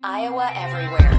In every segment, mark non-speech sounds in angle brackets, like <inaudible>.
Iowa Everywhere.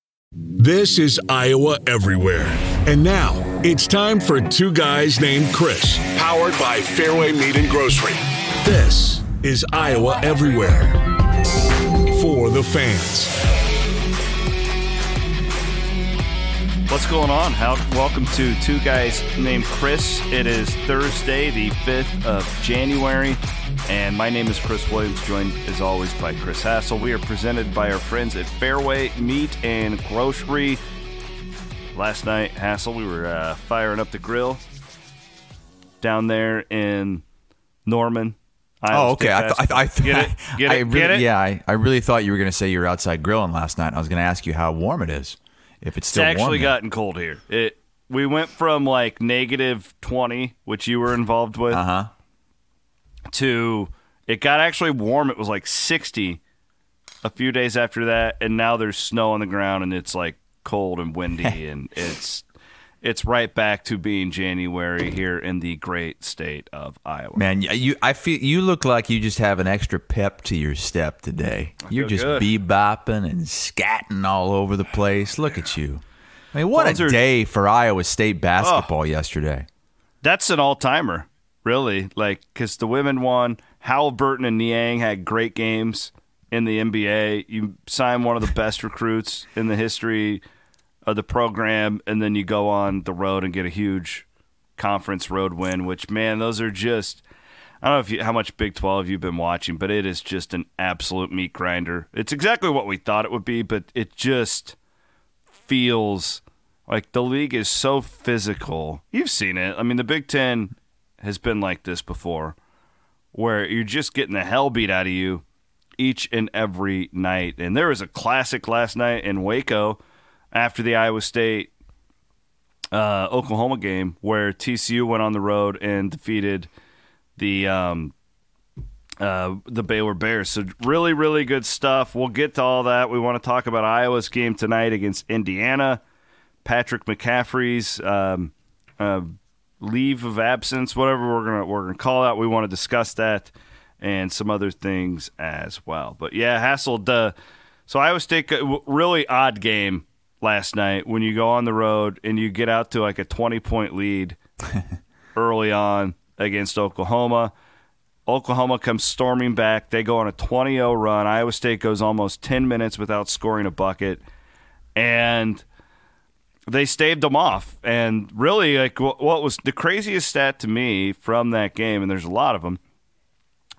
This is Iowa Everywhere. And now it's time for Two Guys Named Chris, powered by Fareway Meat and Grocery. This is Iowa Everywhere for the fans. What's going on? How, welcome to Two Guys Named Chris. It is Thursday, the 5th of January, and my name is Chris Williams, joined as always by Chris Hassel. We are presented by our friends at Fareway Meat and Grocery. Last night, Hassel, we were uh, firing up the grill down there in Norman. Iowa Oh, okay. I, th- I, th- I th- Get it? <laughs> Get I really, Get it? Yeah, I, I really thought you were going to say you were outside grilling last night. I was going to ask you how warm it is. If it's still it's actually warm. gotten cold here. It we went from like negative twenty, which you were involved with, Uh huh. To it got actually warm. It was like sixty a few days after that, and now there's snow on the ground and it's like cold and windy, <laughs> and it's it's right back to being January here in the great state of Iowa. Man, you I feel you look like you just have an extra pep to your step today. You're just good. bebopping and scatting all over the place. Look at you. I mean, what Those a are- day for Iowa State oh. basketball yesterday. That's an all timer, really. Like, because the women won. Haliburton and Niang had great games in the NBA. You sign one of the best <laughs> recruits in the history of the program, and then you go on the road and get a huge conference road win. Which, man, those are just. I don't know if you, how much Big 12 you've been watching, but it is just an absolute meat grinder. It's exactly what we thought it would be, but it just feels like the league is so physical. You've seen it. I mean, the Big Ten has been like this before, where you're just getting the hell beat out of you each and every night. And there was a classic last night in Waco after the Iowa State uh, Oklahoma game where TCU went on the road and defeated the um, uh, the Baylor Bears. So really, really good stuff. We'll get to all that. We want to talk about Iowa's game tonight against Indiana. Patrick McCaffrey's um, uh, leave of absence, whatever we're gonna we're gonna call that. We want to discuss that and some other things as well. But yeah, Hassel. Uh, so Iowa State, w- really odd game last night when you go on the road and you get out to like a twenty point lead <laughs> early on against Oklahoma. Oklahoma comes storming back. They go on a 20 0 run. Iowa State goes almost 10 minutes without scoring a bucket. And they staved them off. And really, like, what was the craziest stat to me from that game, and there's a lot of them,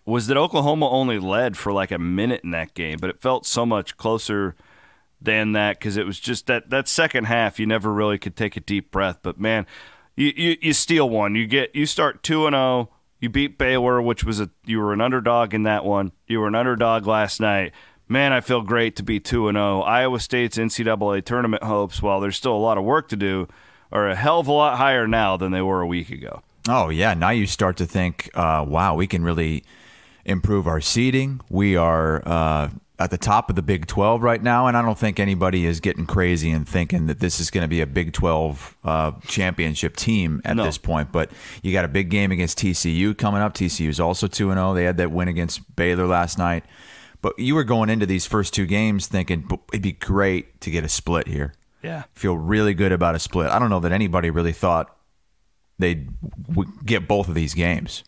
was that Oklahoma only led for like a minute in that game, but it felt so much closer than that because it was just that that second half you never really could take a deep breath. But man, you you, you steal one. You get you start two and zero. You beat Baylor, which was a you were an underdog in that one. You were an underdog last night. Man, I feel great to be two and zero. Iowa State's NCAA tournament hopes, while there's still a lot of work to do, are a hell of a lot higher now than they were a week ago. Oh yeah, now you start to think, uh, wow, we can really improve our seeding. We are uh, at the top of the Big 12 right now, and I don't think anybody is getting crazy and thinking that this is going to be a Big 12 uh, championship team at No. this point. But you got a big game against TCU coming up. TCU is also 2 0. They had that win against Baylor last night. But you were going into these first two games thinking it'd be great to get a split here. Yeah. Feel really good about a split. I don't know that anybody really thought they'd w- get both of these games.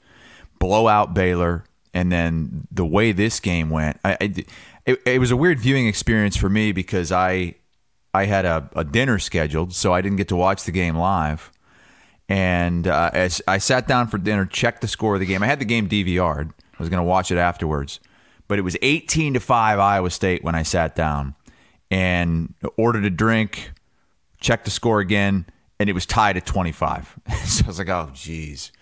Blow out Baylor, and then the way this game went, I, I- it, it was a weird viewing experience for me because I I had a, a dinner scheduled, so I didn't get to watch the game live. And uh, as I sat down for dinner, checked the score of the game. I had the game DVR'd. I was going to watch it afterwards, but it was 18 to five Iowa State when I sat down and ordered a drink, checked the score again, and it was tied at 25. <laughs> so I was like, oh, geez.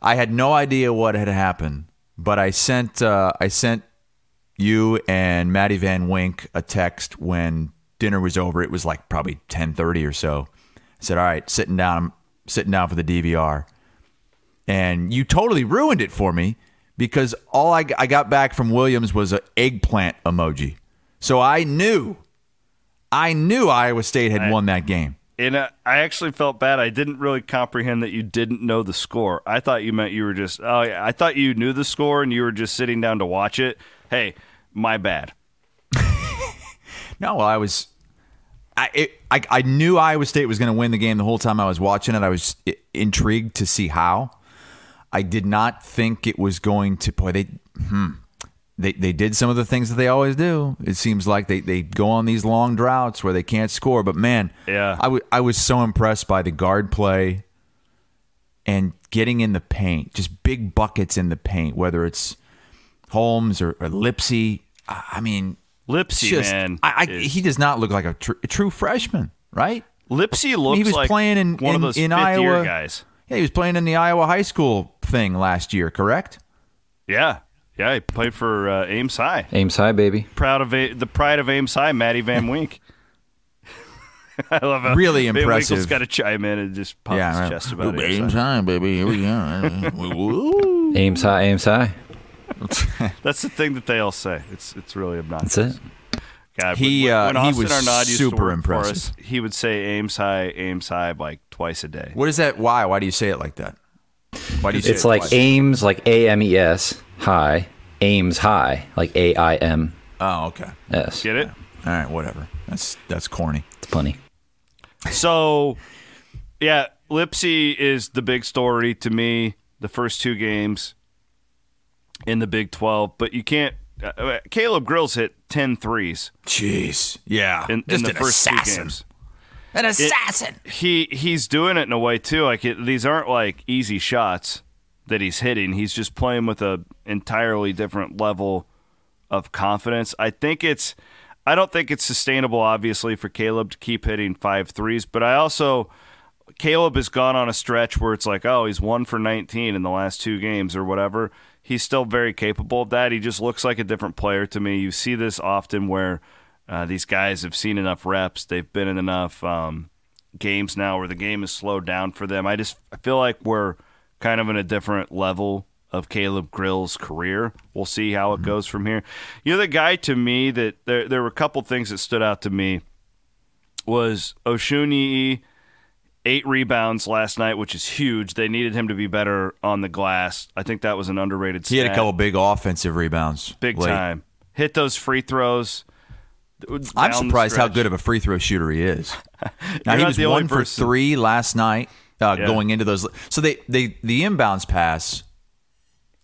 I had no idea what had happened, but I sent uh, I sent you and Maddie Van Wink a text when dinner was over. It was like probably ten thirty or so. I said, "All right, sitting down, I'm sitting down for the DVR," and you totally ruined it for me because all I, I got back from Williams was an eggplant emoji. So I knew, I knew Iowa State had I- won that game. And I actually felt bad. I didn't really comprehend that you didn't know the score. I thought you meant you were just. Oh, yeah, I thought you knew the score and you were just sitting down to watch it. Hey, my bad. <laughs> No, well, I was. I, it, I I knew Iowa State was going to win the game the whole time I was watching it. I was intrigued to see how. I did not think it was going to. Boy, they hmm, they they did some of the things that they always do. It seems like they they go on these long droughts where they can't score. But man, Yeah. I wa- I was so impressed by the guard play and getting in the paint, just big buckets in the paint, whether it's Holmes or, or Lipsey. I I mean, Lipsey, just man. I, I, is- he does not look like a, tr- a true freshman, right? Lipsey looks He was like playing in- one in- of those in Iowa. guys. Yeah, he was playing in the Iowa high school thing last year, correct? Yeah. Yeah, he played for uh, Ames High. Ames High, baby. Proud of A- the pride of Ames High, Maddie Van <laughs> Wink. <laughs> I love how Really Van impressive. Winkle's got to chime in and just pump his right. chest about Ooh, Ames Ames High. High, baby. Here we go. <laughs> Ames High, Ames High. That's the thing that they all say. It's it's really obnoxious. That's it. God, He, when, uh, when he Austin was Arnaud super work impressive. us, he would say Ames High, Ames High like twice a day. what is that? Why? Why do you say it like that? Why do you say It's it like twice? Ames, like A M E S, high. Ames High, like A I M Oh, okay. S. Get it? All right, whatever. That's that's corny. It's funny. So, yeah, Lipsey is the big story to me. The first two games in the Big 12, but you can't. Uh, Caleb Grills hit 10 threes Jeez. Yeah. in, in the an first assassin. two games. An assassin. He he's doing it in a way too. Like it, these aren't like easy shots that he's hitting. He's just playing with a entirely different level of confidence. I think it's I don't think it's sustainable obviously for Caleb to keep hitting five threes, but I also Caleb has gone on a stretch where it's like, oh, he's one for 19 in the last two games or whatever. He's still very capable of that. He just looks like a different player to me. You see this often where uh, these guys have seen enough reps, they've been in enough um, games now where the game is slowed down for them. I just I feel like we're kind of in a different level of Caleb Grill's career. We'll see how it goes from here. You know, the guy to me that there there were a couple things that stood out to me was Osunniyi eight rebounds last night, which is huge. They needed him to be better on the glass. I think that was an underrated. He had a couple big offensive rebounds. big late. time. Hit those free throws. I'm surprised how good of a free throw shooter he is. <laughs> now he was one for person- three last night, uh, Yeah. going into those. So they they the inbounds pass.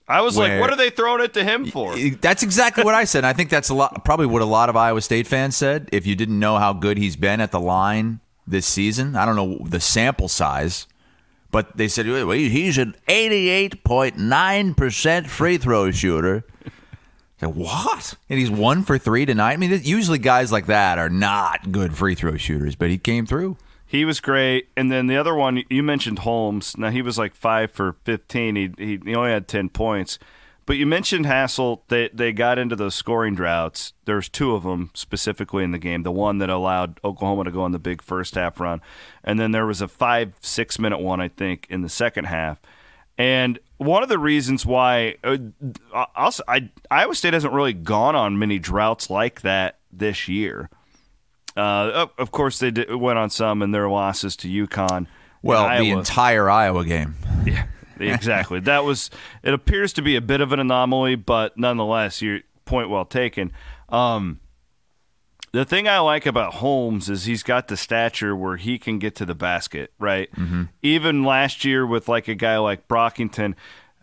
I was like, what are they throwing it to him for? That's exactly what I said. And I think that's a lot, probably what a lot of Iowa State fans said. If you didn't know how good he's been at the line this season, I don't know the sample size, but they said "Well, he's an 88.9 percent free throw shooter. Said, what? And he's one for three tonight. I mean, usually guys like that are not good free throw shooters, but he came through. He was great. And then the other one, you mentioned Holmes. Now, he was like five for 15. He, he, he only had 10 points. But you mentioned Hassel. They, they got into those scoring droughts. There's two of them specifically in the game. The one that allowed Oklahoma to go on the big first half run. And then there was a five, six minute one, I think, in the second half. And one of the reasons why uh, also, I, Iowa State hasn't really gone on many droughts like that this year. Uh, of- course, they did, went on some in their losses to UConn. Well, the entire Iowa game. yeah, exactly. <laughs> that was. It appears to be a bit of an anomaly, but nonetheless, your point well taken. Um, the thing I like about Holmes is he's got the stature where he can get to the basket, right? Even last year with like a guy like Brockington,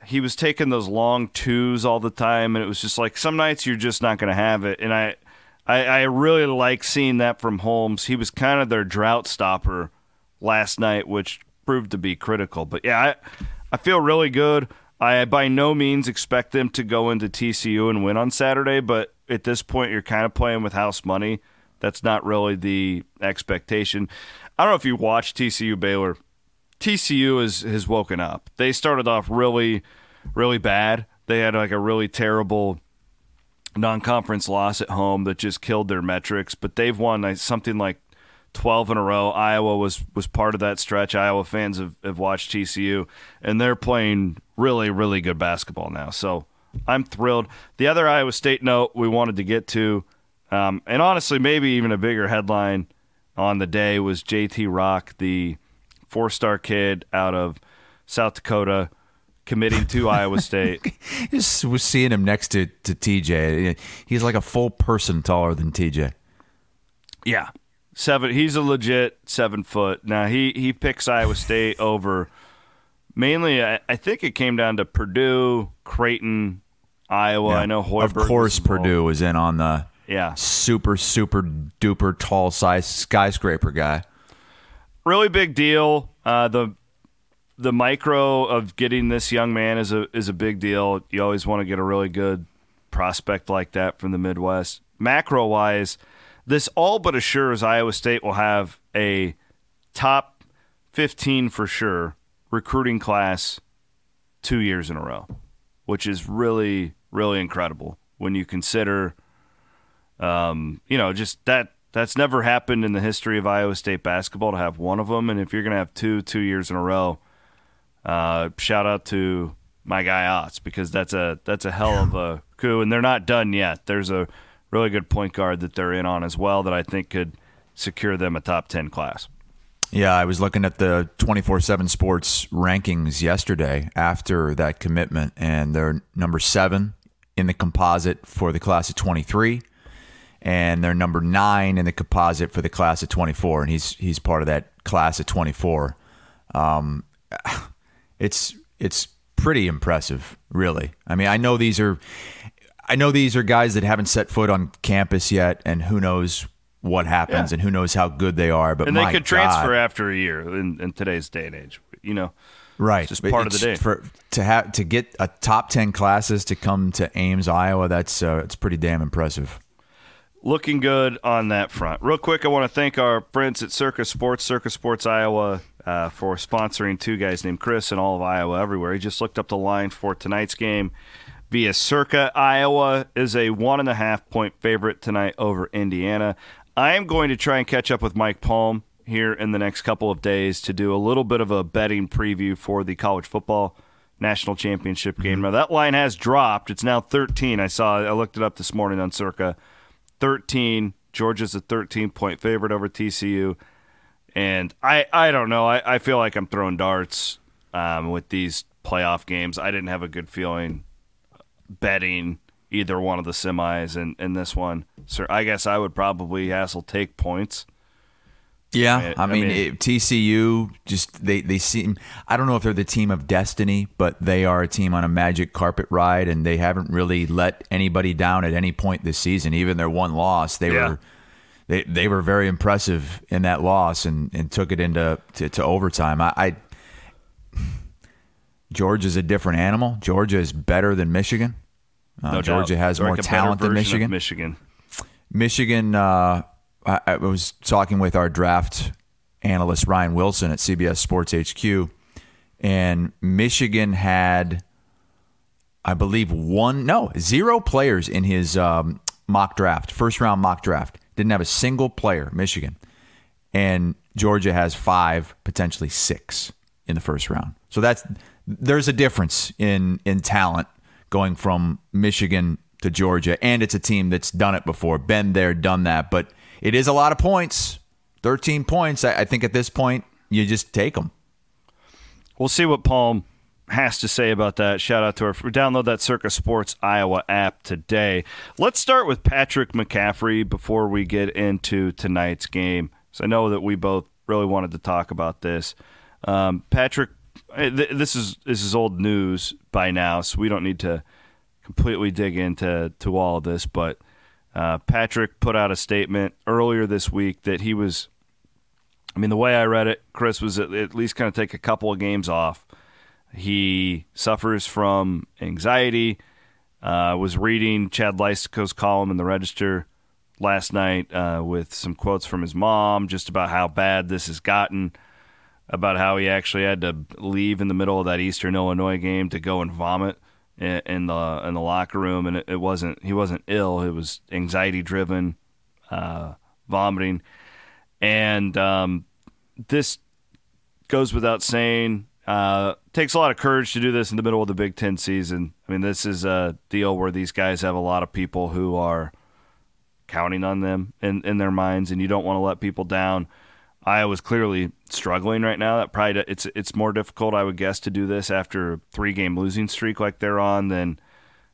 he was taking those long twos all the time, and it was just like some nights you're just not going to have it. And I, I, I really like seeing that from Holmes. He was kind of their drought stopper last night, which proved to be critical. But yeah, I, I feel really good. I by no means expect them to go into TCU and win on Saturday, but at this point, you're kind of playing with house money. That's not really the expectation. I don't know if you watched TCU Baylor. TCU is, has woken up. They started off really, really bad. They had like a really terrible non-conference loss at home that just killed their metrics. But they've won something like 12 in a row. Iowa was was part of that stretch. Iowa fans have, have watched TCU, and they're playing really, really good basketball now. So I'm thrilled. The other Iowa State note we wanted to get to, um, and honestly, maybe even a bigger headline on the day was JT Rock, the four star kid out of South Dakota committing to <laughs> Iowa State. Just was seeing him next to, to TJ. He's like a full person taller than TJ. Yeah. Seven he's a legit seven foot. Now he, he picks Iowa State over mainly I, I think it came down to Purdue, Creighton, Iowa. Yeah. I know Hoiberg. Of course was. Purdue was in on the Yeah. super, super duper tall size skyscraper guy. really big deal. Uh, the the micro of getting this young man is a is a big deal. You always want to get a really good prospect like that from the Midwest. Macro wise, this all but assures Iowa State will have a top fifteen for sure recruiting class two years in a row, which is really really incredible when you consider um, you know, just that that's never happened in the history of Iowa State basketball to have one of them. And if you're going to have two, two years in a row, uh, shout out to my guy Otts because that's a that's a hell of a coup. And they're not done yet. There's a really good point guard that they're in on as well that I think could secure them a top ten class. Yeah, I was looking at the 24 7 sports rankings yesterday after that commitment, and they're number seven in the composite for the class of 23, and they're number nine in the composite for the class of 24, and he's he's part of that class of 24. Um, <sighs> it's it's pretty impressive, really. I mean, I know these are I know these are guys that haven't set foot on campus yet, and who knows what happens Yeah. and who knows how good they are. But And they could transfer God. after a year in, in today's day and age. You know, right? just But part of the day. For to have to get a top ten classes to come to Ames, Iowa. That's uh, it's pretty damn impressive. looking good on that front. Real quick, I want to thank our friends at Circa Sports, Circa Sports Iowa, uh, for sponsoring two guys named Chris and all of Iowa everywhere. He just looked up the line for tonight's game via Circa. Iowa is a one and a half point favorite tonight over Indiana. I am going to try and catch up with Mike Palm here in the next couple of days to do a little bit of a betting preview for the college football national championship game. Now that line has dropped. It's now 13. I saw I looked it up this morning on Circa. 13. Georgia's a 13 point favorite over TCU. And I, I don't know. I, I feel like I'm throwing darts um, with these playoff games. I didn't have a good feeling betting either one of the semis and, and this one. So I guess I would probably Hassel take points. Yeah, I I mean, mean- it, TCU just they they seem. I don't know if they're the team of destiny, but they are a team on a magic carpet ride, and they haven't really let anybody down at any point this season. Even their one loss, they Yeah. were they they were very impressive in that loss and, and took it into to, to overtime. I, I Georgia's a different animal. Georgia is better than Michigan. Uh, No Georgia doubt. has They're more like talent than Michigan. Michigan. Michigan, uh, I, I was talking with our draft analyst, Ryan Wilson at CBS Sports HQ, and Michigan had, I believe, one, no, zero players in his um, mock draft, first round mock draft. Didn't have a single player, Michigan. And Georgia has five, potentially six in the first round. So that's there's a difference in in talent going from Michigan to Georgia, and it's a team that's done it before, been there, done that. But it is a lot of points, thirteen points. I, I think at this point you just take them. We'll see what Palm has to say about that. Shout out to our download that Circa Sports Iowa app today. Let's start with Patrick McCaffrey before we get into tonight's game. So I know that we both really wanted to talk about this. Um, Patrick, this is this is old news by now, so we don't need to completely dig into to all of this. But uh, Patrick put out a statement earlier this week that he was I mean, the way I read it, Chris, was at, least going to take a couple of games off. He suffers from anxiety. Uh, was reading Chad Leistikow's column in the Register last night uh, with some quotes from his mom just about how bad this has gotten. About how he actually had to leave in the middle of that Eastern Illinois game to go and vomit in, in the in the locker room, and it, it, wasn't he wasn't ill; it was anxiety driven uh, vomiting, and um, this goes without saying. Uh, takes a lot of courage to do this in the middle of the Big Ten season. I mean, this is a deal where these guys have a lot of people who are counting on them in, in their minds, and you don't want to let people down. Iowa's clearly struggling right now. That probably it's it's more difficult, I would guess, to do this after a three game losing streak like they're on than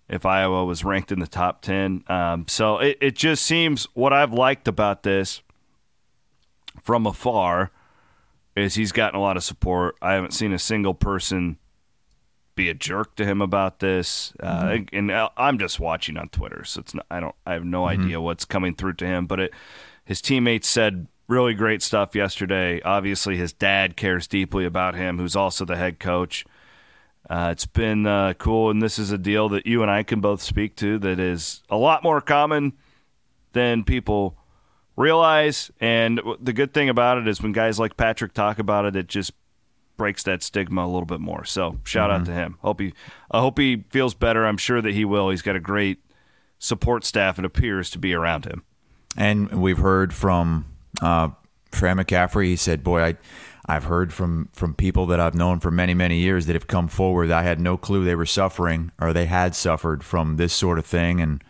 if Iowa was ranked in the top ten. Um, so it, it just seems what I've liked about this from afar is he's gotten a lot of support. I haven't seen a single person be a jerk to him about this, uh, mm-hmm. and I'm just watching on Twitter, so it's not, I don't I have no mm-hmm. idea what's coming through to him. But it, his teammates said really great stuff yesterday. Obviously, his dad cares deeply about him, who's also the head coach. Uh, it's been uh, cool, and this is a deal that you and I can both speak to that is a lot more common than people realize. And the good thing about it is when guys like Patrick talk about it, it just breaks that stigma a little bit more. So shout mm-hmm. out to him. Hope he, I hope he feels better. I'm sure that he will. He's got a great support staff. It appears to be around him. And we've heard from uh, Fran McCaffery. He said, "Boy, I." I've heard from from people that I've known for many many years that have come forward. I had no clue they were suffering or they had suffered from this sort of thing, and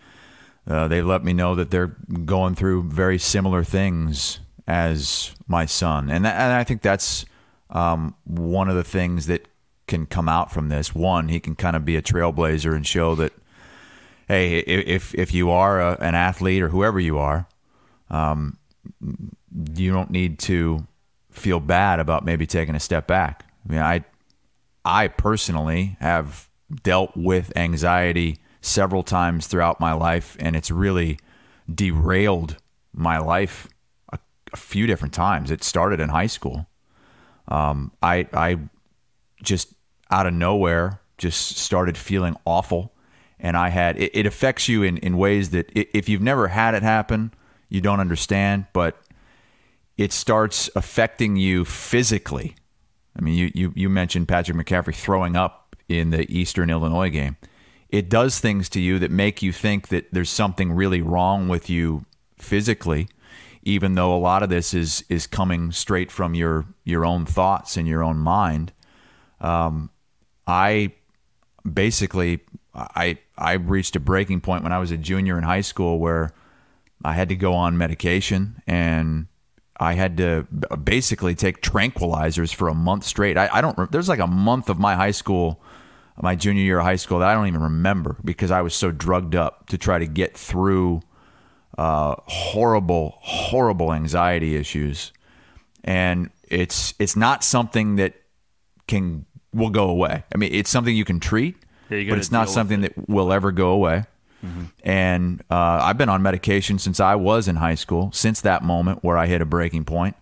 uh, they let me know that they're going through very similar things as my son, and, and I think that's um, one of the things that can come out from this. One, he can kind of be a trailblazer and show that, hey, if if you are a, an athlete or whoever you are, um, you don't need to feel bad about maybe taking a step back. I mean, I I personally have dealt with anxiety several times throughout my life, and it's really derailed my life a, a few different times. It started in high school. Um, I I just out of nowhere just started feeling awful, and I had it, it affects you in in ways that if you've never had it happen, you don't understand, but it starts affecting you physically. I mean, you you you mentioned Patrick McCaffrey throwing up in the Eastern Illinois game it does things to you that make you think that there's something really wrong with you physically even though a lot of this is is coming straight from your your own thoughts and your own mind um, i basically i i reached a breaking point when i was a junior in high school where i had to go on medication and I had to basically take tranquilizers for a month straight. I, I don't. There's like a month of my high school my junior year of high school that I don't even remember because I was so drugged up to try to get through uh, horrible, horrible anxiety issues. And it's it's not something that can will go away. I mean, it's something you can treat, yeah, but it's not something it. that will ever go away. Mm-hmm. And uh, I've been on medication since I was in high school, since that moment where I hit a breaking point.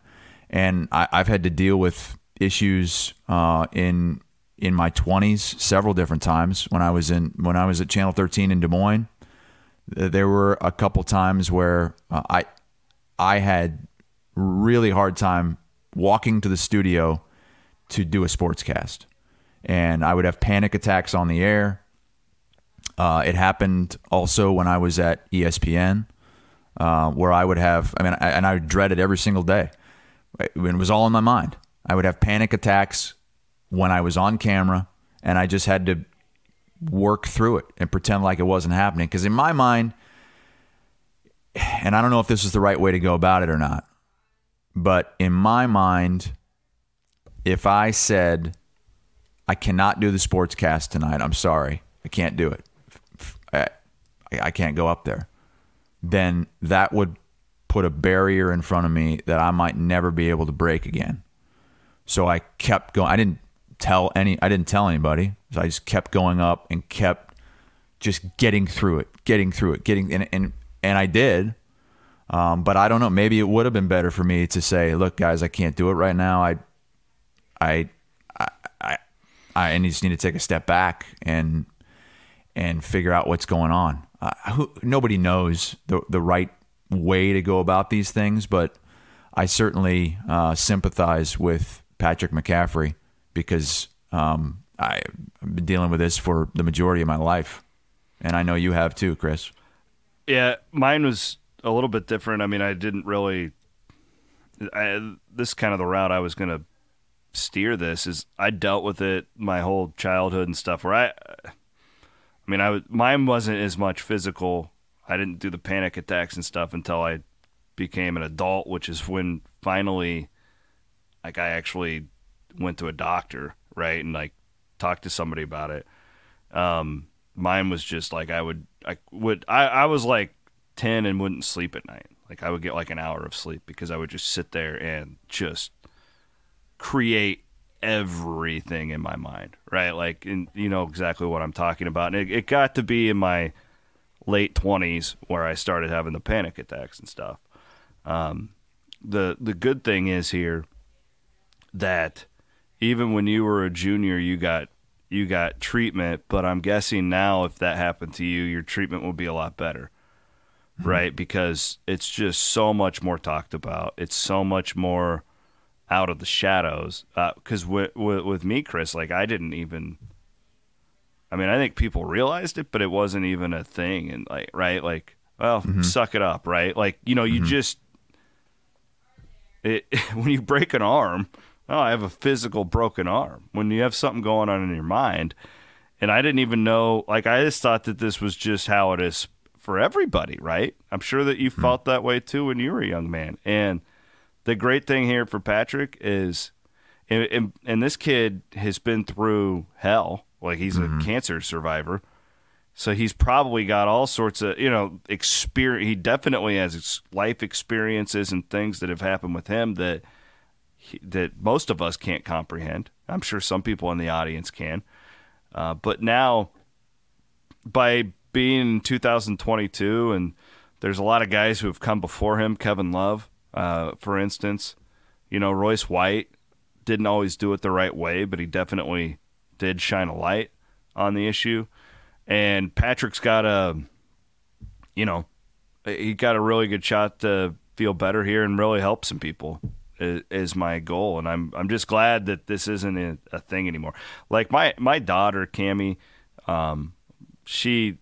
And I, have had to deal with issues uh, in in my 20s several different times when I was in when I was at Channel 13 in Des Moines. There were a couple times where uh, I I had really hard time walking to the studio to do a sportscast, and I would have panic attacks on the air. Uh, it happened also when I was at ESPN, uh, where I would have I mean, I, and I would dread it every single day. It was all in my mind. I would have panic attacks when I was on camera and I just had to work through it and pretend like it wasn't happening. Because in my mind, and I don't know if this is the right way to go about it or not, but in my mind, if I said, I cannot do the sportscast tonight, I'm sorry, I can't do it, I can't go up there, then that would put a barrier in front of me that I might never be able to break again. So I kept going. I didn't tell any I didn't tell anybody. So I just kept going up and kept just getting through it, getting through it, getting and and, and I did. Um, but I don't know. Maybe it would have been better for me to say, "Look, guys, I can't do it right now. I, I, I, I, I just need to take a step back and and figure out what's going on." Uh, who, nobody knows the the right way to go about these things, but I certainly uh, sympathize with Patrick McCaffrey because um, I've been dealing with this for the majority of my life, and I know you have too, Chris. Yeah, mine was a little bit different. I mean, I didn't really. I, this is kind of the route I was going to steer. This is I dealt with it my whole childhood and stuff. Where I, I mean, I was, mine wasn't as much physical. I didn't do the panic attacks and stuff until I became an adult, which is when finally, like, I actually went to a doctor, right, and like talked to somebody about it. Um, mine was just like I would, I would, I, I was like ten and wouldn't sleep at night. Like I would get like an hour of sleep because I would just sit there and just create everything in my mind, right? Like, and you know exactly what I'm talking about. And it, it got to be in my late 20s where I started having the panic attacks and stuff. Um, the the good thing is here that even when you were a junior, you got you got treatment. But I'm guessing now, if that happened to you, your treatment will be a lot better, mm-hmm. right? Because it's just so much more talked about. It's so much more out of the shadows. Because uh, with, with with me, Chris, like I didn't even. I mean, I think people realized it, but it wasn't even a thing. And like, right, like, well, mm-hmm. suck it up, right? Like, you know, you mm-hmm. just it <laughs> when you break an arm. Oh, I have a physical broken arm. When you have something going on in your mind, and I didn't even know. Like, I just thought that this was just how it is for everybody, right? I'm sure that you mm-hmm. felt that way too when you were a young man, and the great thing here for Patrick is, and, and, and this kid has been through hell. Like he's mm-hmm. a cancer survivor. So he's probably got all sorts of, you know, experience. He definitely has life experiences and things that have happened with him that he, that most of us can't comprehend. I'm sure some people in the audience can. Uh, but now, by being in 2022, and there's a lot of guys who have come before him, Kevin Love, uh, for instance, you know, Royce White didn't always do it the right way, but he definitely did shine a light on the issue. And Patrick's got a, you know, he got a really good shot to feel better here and really help some people is, my goal. And I'm I'm just glad that this isn't a, a thing anymore. Like my my daughter Cami, um, she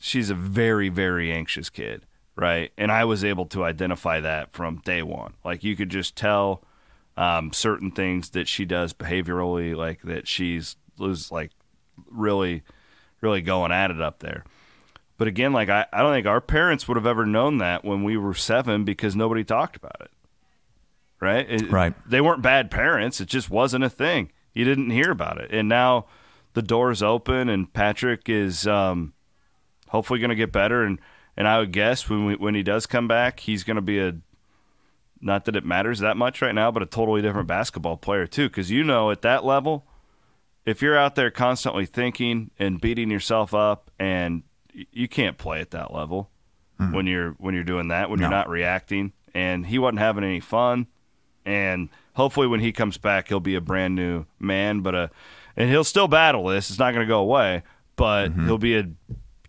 she's a very very anxious kid right? And I was able to identify that from day one. Like you could just tell um, certain things that she does behaviorally, like that she's was like really, really going at it up there. But again, like I, I don't think our parents would have ever known that when we were seven because nobody talked about it. Right? It, right. They weren't bad parents. It just wasn't a thing. You didn't hear about it. And now the door's open and Patrick is um, hopefully going to get better. And and I would guess when we, when he does come back, he's going to be a not that it matters that much right now, but a totally different basketball player too. Because you know, at that level, if you're out there constantly thinking and beating yourself up, and you can't play at that level mm-hmm. when you're when you're doing that, when no. you're not reacting, and he wasn't having any fun. And hopefully, when he comes back, he'll be a brand new man. But a and he'll still battle this. It's not going to go away, but mm-hmm. he'll be a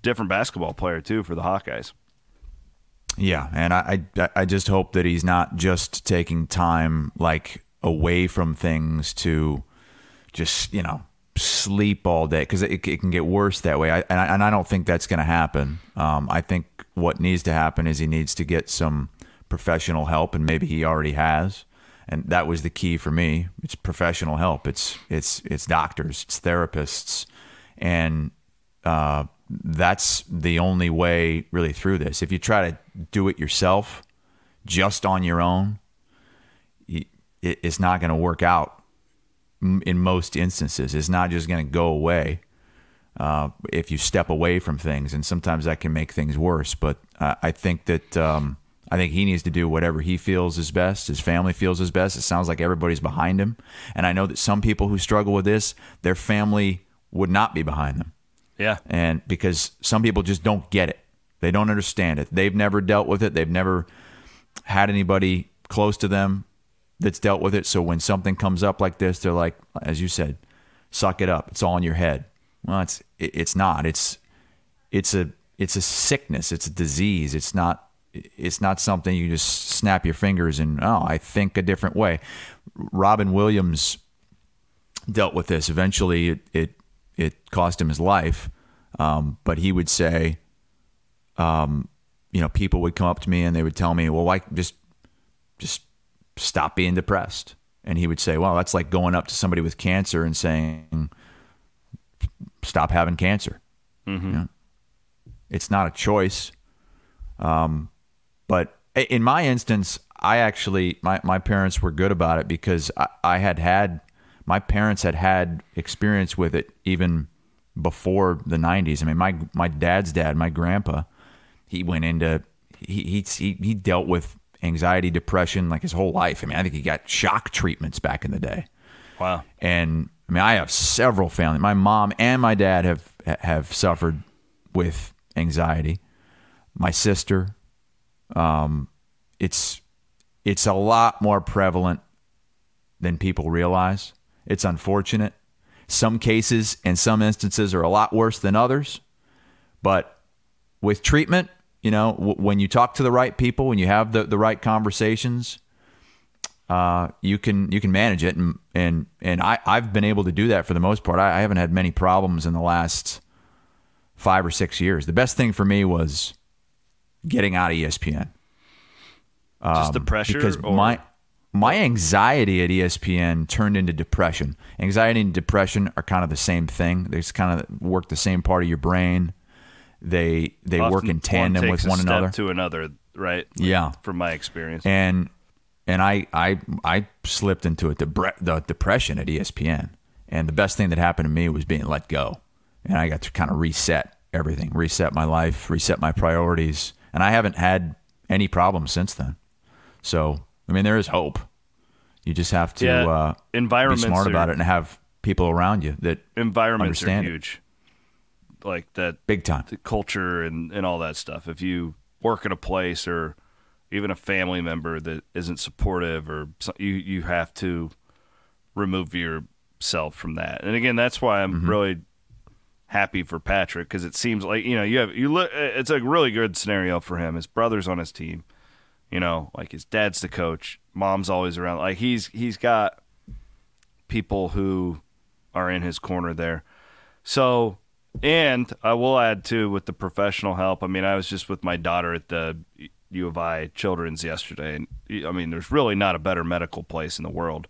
different basketball player too for the Hawkeyes. Yeah, and I, I I just hope that he's not just taking time like away from things to just you know sleep all day because it, it, can get worse that way. I, and, I, and I don't think that's going to happen. Um, I think what needs to happen is he needs to get some professional help, and maybe he already has. And that was the key for me. It's professional help. It's it's it's doctors, it's therapists, and uh, that's the only way really through this. If you try to do it yourself, just on your own, it's not going to work out in most instances. It's not just going to go away uh, if you step away from things, and sometimes that can make things worse. But uh, I think that um, I think he needs to do whatever he feels is best. His family feels is best. It sounds like everybody's behind him, and I know that some people who struggle with this, their family would not be behind them. Yeah. And because some people just don't get it. They don't understand it. They've never dealt with it. They've never had anybody close to them that's dealt with it. So when something comes up like this, they're like, as you said, suck it up. It's all in your head. Well, it's it's not. It's it's a it's a sickness. It's a disease. It's not it's not something you just snap your fingers and oh, I think a different way. Robin Williams dealt with this. Eventually, it it, it cost him his life. Um, but he would say, um, you know, people would come up to me and they would tell me, "Well, why just just stop being depressed?" And he would say, "Well, that's like going up to somebody with cancer and saying, stop having cancer." You know? It's not a choice. Um, but in my instance, I actually my my parents were good about it because I, I had had my parents had had experience with it even before the 90s. I mean, my my dad's dad, my grandpa, he went into he he he dealt with anxiety, depression like his whole life. I mean, I think he got shock treatments back in the day. Wow. And I mean, I have several family. My mom and my dad have have suffered with anxiety. My sister, um, it's it's a lot more prevalent than people realize. It's unfortunate. Some cases and some instances are a lot worse than others, but with treatment, you know, w- when you talk to the right people, when you have the, the right conversations, uh, you can you can manage it, and and and I I've been able to do that for the most part. I, I haven't had many problems in the last five or six years. The best thing for me was getting out of ESPN Just the pressure. Um, because or- my my anxiety at ESPN turned into depression. Anxiety and depression are kind of the same thing. They just kind of work the same part of your brain. They they work in tandem one with one another. to another, right? Yeah. From my experience. and and I I I slipped into a the depression at ESPN. And the best thing that happened to me was being let go, and I got to kind of reset everything, reset my life, reset my priorities, and I haven't had any problems since then. So I mean, there is hope. You just have to Yeah, uh, be smart are- about it and have people around you that Environments understand are it. huge. Like that big time. the culture and, and all that stuff. If you work at a place or even a family member that isn't supportive or you you have to remove yourself from that. And again, that's why I'm really happy for Patrick because it seems like you know you have you look. It's a really good scenario for him. His brother's on his team. You know, like his dad's the coach, mom's always around. Like he's he's got people who are in his corner there. So, and I will add too with the professional help. I mean, I was just with my daughter at the U of I Children's yesterday, and I mean, there's really not a better medical place in the world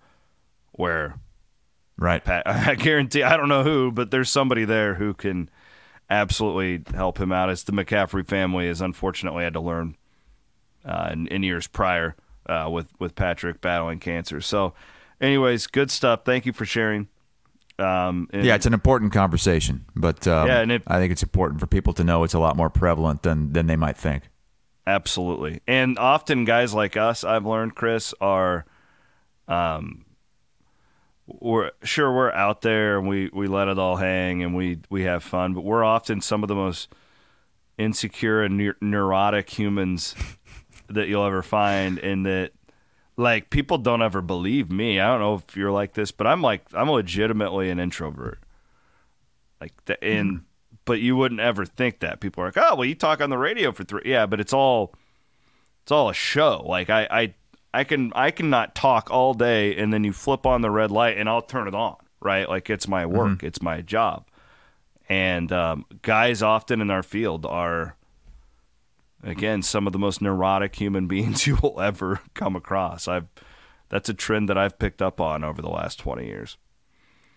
where Right. Pat, <laughs> I guarantee I don't know who, but there's somebody there who can absolutely help him out. As the McCaffrey family has unfortunately had to learn uh, in, in years prior uh, with with Patrick battling cancer. So, anyways, good stuff. Thank you for sharing. Um, and- Yeah, it's an important conversation, but um, Yeah, and it- I think it's important for people to know it's a lot more prevalent than than they might think. Absolutely. And often guys like us, I've learned, Chris, are um we're sure we're out there and we, we let it all hang and we, we have fun, but we're often some of the most insecure and neur- neurotic humans that you'll ever find in that like people don't ever believe me. I don't know if you're like this, but I'm like I'm legitimately an introvert. Like the, and but you wouldn't ever think that. People are like, "Oh, well, you talk on the radio for three. Yeah, but it's all it's all a show. Like I I I can I cannot talk all day and then you flip on the red light and I'll turn it on, right? Like it's my work, it's my job. And um, guys often in our field are again some of the most neurotic human <laughs> beings you will ever come across. I've that's a trend that I've picked up on over the last 20 years.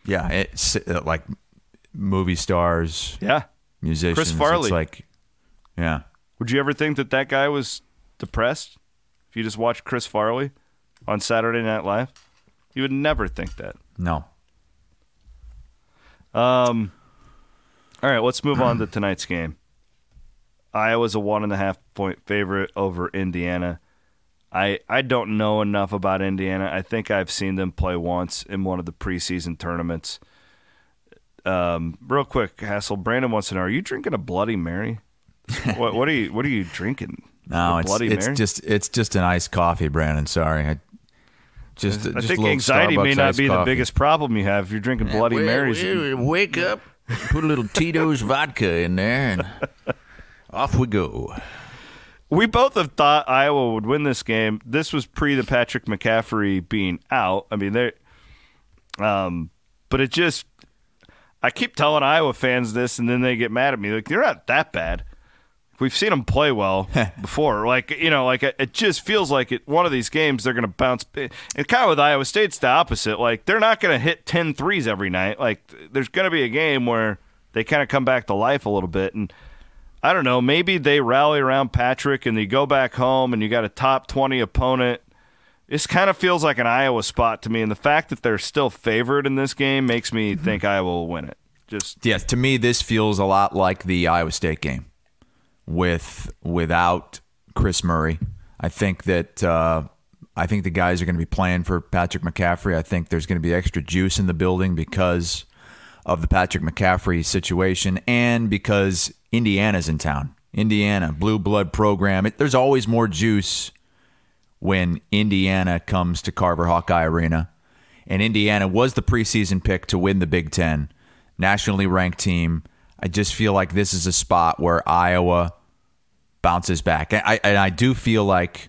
Yeah, it's uh, like movie stars, Yeah. musicians. Chris Farley. It's like, yeah, Would you ever think that that guy was depressed? If you just watched Chris Farley on Saturday Night Live, you would never think that. no, Um, all right, let's move on to tonight's game. Iowa's a one and a half point favorite over Indiana. I I don't know enough about Indiana. I think I've seen them play once in one of the preseason tournaments. Um, real quick, Hassel. Brandon wants to know: Are you drinking a Bloody Mary? <laughs> what what are you What are you drinking? no. It's Bloody it's Mary? just it's just an iced coffee, Brandon. Sorry, I just I just think a little anxiety may not iced be the biggest problem you have if you're drinking Bloody Well, Marys. well, wake up, put a little Tito's vodka in there, and <laughs> off we go. we both have thought Iowa would win this game. This was pre the Patrick McCaffrey being out. I mean, they, um, but it just, I keep telling Iowa fans this, and then they get mad at me. Like, you're not that bad. We've seen them play well <laughs> before. Like, you know, like it just feels like it. One of these games, they're going to bounce. And kind of with Iowa State, it's the opposite. Like, they're not going to hit 10 threes every night. Like, there's going to be a game where they kind of come back to life a little bit. And, I don't know, maybe they rally around Patrick and they go back home and you got a top 20 opponent. This kind of feels like an Iowa spot to me. And the fact that they're still favored in this game makes me Mm-hmm. think Iowa will win it. Just, Yes, to me, this feels a lot like the Iowa State game with without Chris Murray. I think that uh, I think the guys are going to be playing for Patrick McCaffrey. I think there's going to be extra juice in the building because of the Patrick McCaffrey situation and because Indiana's in town. Indiana, blue blood program. It, there's always more juice when Indiana comes to Carver Hawkeye Arena. And Indiana was the preseason pick to win the Big Ten, nationally ranked team. I just feel like this is a spot where Iowa bounces back. I, and I do feel like,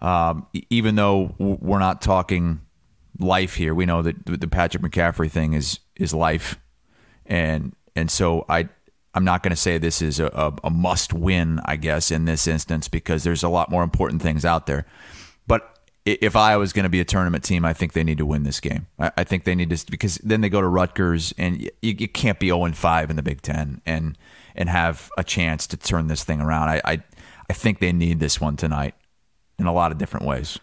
um, even though we're not talking life here, we know that the Patrick McCaffrey thing is is life, and and so I I'm not going to say this is a, a, a must win, I guess, in this instance because there's a lot more important things out there. But i- if Iowa's going to be a tournament team, I think they need to win this game. I, I think they need to because then they go to Rutgers and you, you can't be 0 5 in the Big Ten and and have a chance to turn this thing around. I, I I think they need this one tonight in a lot of different ways.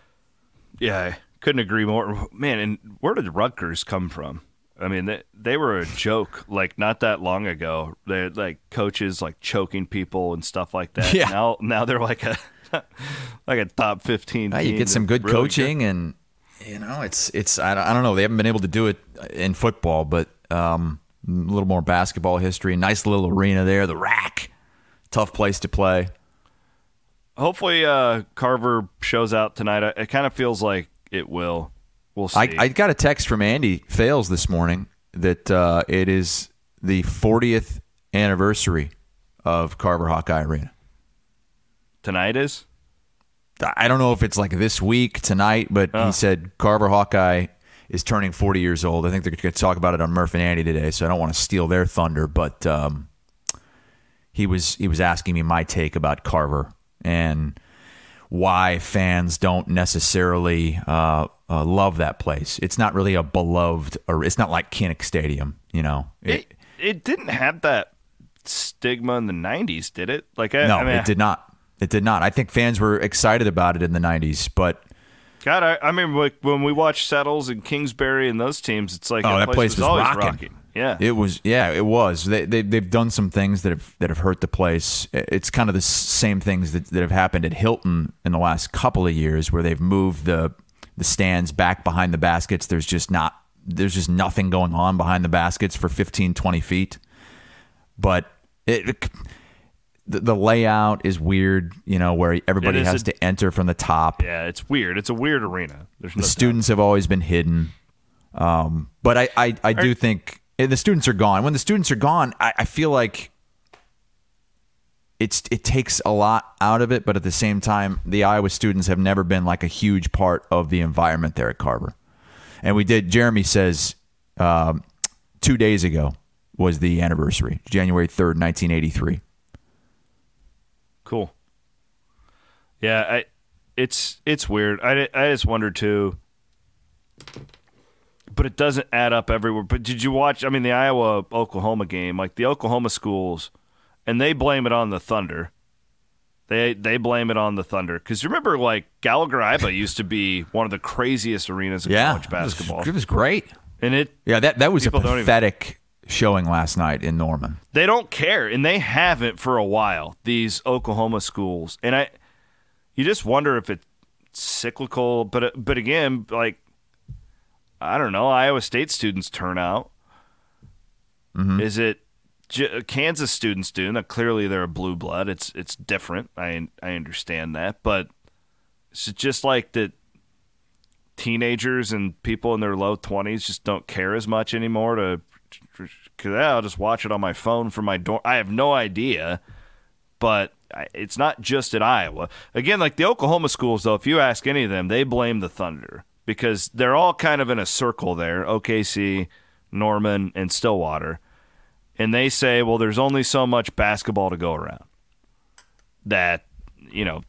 yeah, I couldn't agree more. Man, and where did Rutgers come from? I mean, they, they were a joke like not that long ago. They had like coaches like choking people and stuff like that. Yeah. Now, now they're like a <laughs> like a top fifteen. Uh, you get some good really coaching, and you know it's it's I don't, I don't know. They haven't been able to do it in football, but um, a little more basketball history. Nice little arena there, the RAC. Tough place to play. Hopefully, uh, Carver shows out tonight. It kind of feels like it will. We'll see. I, I got a text from Andy Fales this morning that uh, it is the 40th anniversary of Carver Hawkeye Arena. tonight is. I don't know if it's like this week tonight, but he said Carver Hawkeye is turning 40 years old. I think they're going to talk about it on Murph and Andy today, so I don't want to steal their thunder. But um, he was he was asking me my take about Carver and why fans don't necessarily uh, uh, love that place. It's not really a beloved, or it's not like Kinnick Stadium, you know. It it didn't have that stigma in the '90s, did it? Like, I, no, I mean, it did not. It did not. I think fans were excited about it in the 90s, but God, I, I mean, like when we watched Settles and Kingsbury and those teams, it's like Oh, that that place was always rocking. rocking. Yeah, It was, yeah, it was. They, they they've done some things that have that have hurt the place. It's kind of the same things that, that have happened at Hilton in the last couple of years, where they've moved the the stands back behind the baskets. There's just not there's just nothing going on behind the baskets for 15, 20 feet. But it, the, the layout is weird, you know, where everybody has a- to enter from the top. yeah, it's weird. It's a weird arena. There's no the students have always been hidden. Um, but I, I, I do think the students are gone. When the students are gone, I, I feel like it's it takes a lot out of it, but at the same time, the Iowa students have never been like a huge part of the environment there at Carver. And we did. Jeremy says um, two days ago was the anniversary, January third, nineteen eighty three. Cool. Yeah, I, it's it's weird. I, I just wonder too. But it doesn't add up everywhere. But did you watch? I mean, the Iowa Oklahoma game, like the Oklahoma schools, and they blame it on the Thunder. They they blame it on the Thunder because you remember, like Gallagher Iba used to be one of the craziest arenas in college basketball, it was great. and it Yeah, that that was a don't even- pathetic showing last night in Norman. they don't care and they haven't for a while these oklahoma schools and i you just wonder if it's cyclical but but again like i don't know iowa state students turn out mm-hmm. is it J- kansas students do now clearly they're a blue blood it's it's different i i understand that but it's just like that teenagers and people in their low 20s just don't care as much anymore to because I'll just watch it on my phone from my dorm. I have no idea, but it's not just at Iowa. Again, like the Oklahoma schools, though, if you ask any of them, they blame the Thunder because they're all kind of in a circle there OKC, Norman, and Stillwater. And they say, well, there's only so much basketball to go around that, you know,